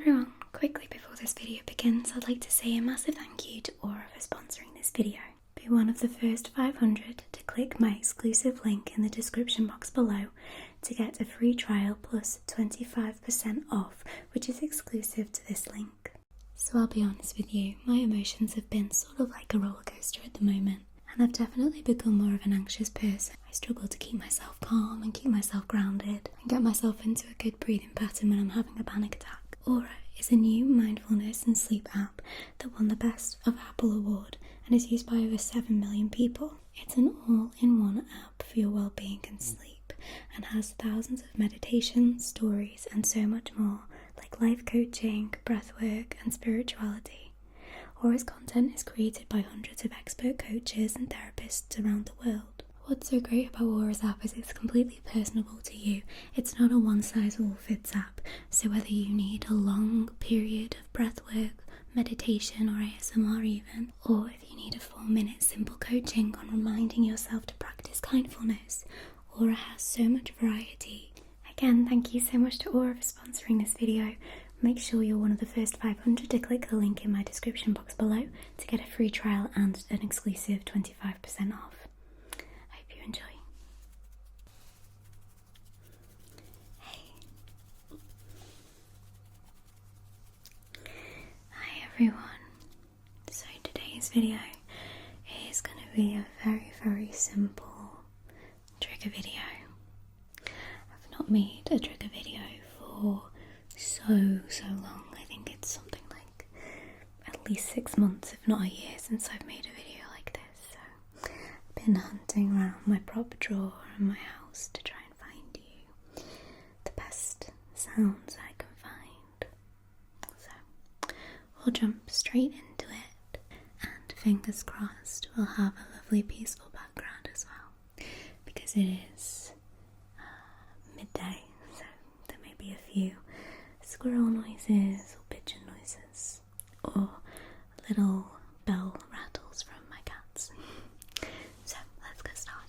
everyone, quickly before this video begins, I'd like to say a massive thank you to Aura for sponsoring this video. Be one of the first 500 to click my exclusive link in the description box below to get a free trial plus 25% off, which is exclusive to this link. So I'll be honest with you, my emotions have been sort of like a roller coaster at the moment, and I've definitely become more of an anxious person. I struggle to keep myself calm and keep myself grounded and get myself into a good breathing pattern when I'm having a panic attack. Aura is a new mindfulness and sleep app that won the Best of Apple award and is used by over 7 million people. It's an all in one app for your well being and sleep and has thousands of meditations, stories, and so much more like life coaching, breathwork, and spirituality. Aura's content is created by hundreds of expert coaches and therapists around the world. What's so great about Aura's app is it's completely personable to you. It's not a one size all fits app, so whether you need a long period of breath work, meditation, or ASMR even, or if you need a four minute simple coaching on reminding yourself to practice kindfulness, Aura has so much variety. Again, thank you so much to Aura for sponsoring this video. Make sure you're one of the first 500 to click the link in my description box below to get a free trial and an exclusive 25% off. Everyone. So today's video is going to be a very, very simple trigger video. I've not made a trigger video for so, so long. I think it's something like at least six months, if not a year, since I've made a video like this. So I've been hunting around my prop drawer in my house to try and find you the best sounds I we'll jump straight into it, and fingers crossed, we'll have a lovely, peaceful background as well. Because it is uh, midday, so there may be a few squirrel noises or pigeon noises or little bell rattles from my cats. So let's get started.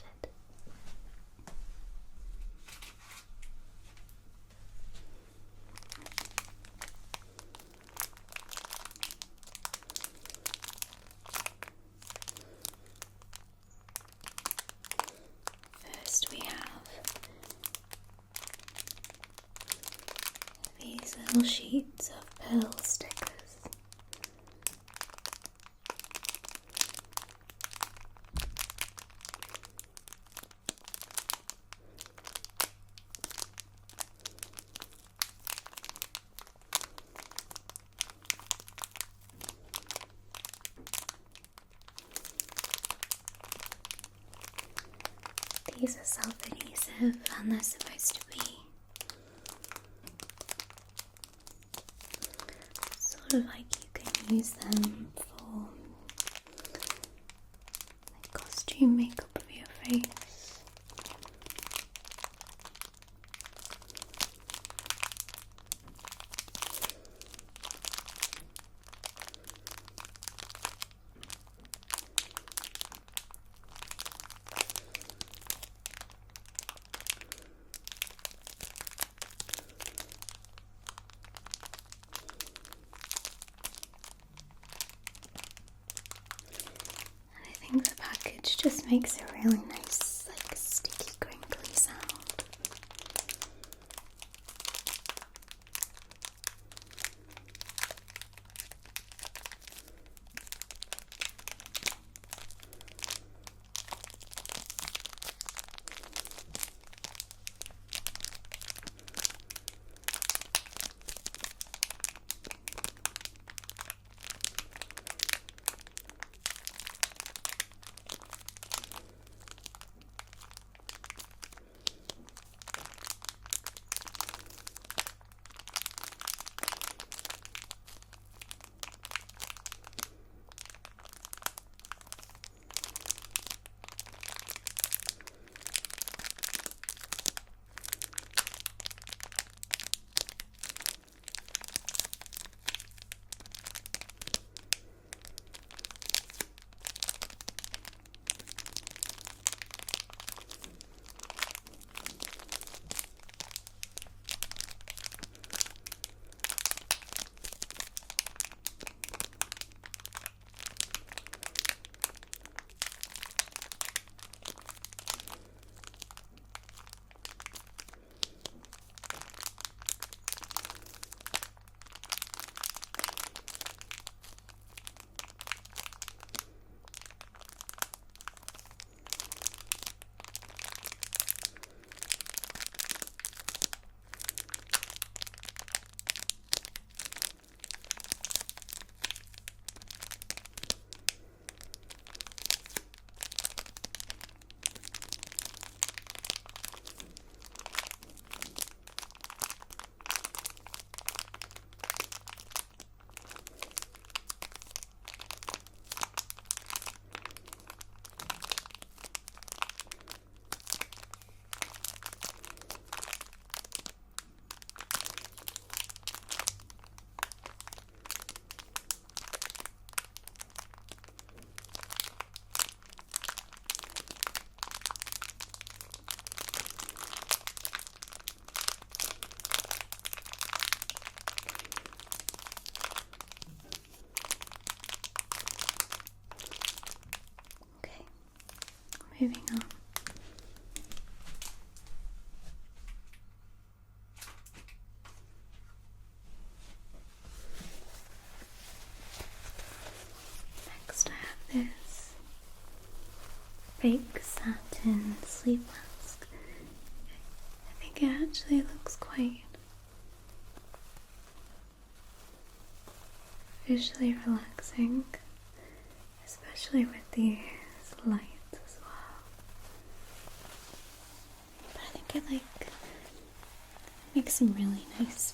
First, we have these little sheets of pearl stickers. These are self-adhesive they're supposed to be sort of like you can use them for like costume makeup of your face. Moving on. Next, I have this fake satin sleep mask. I think it actually looks quite visually relaxing, especially with these lights as well. It like makes some really nice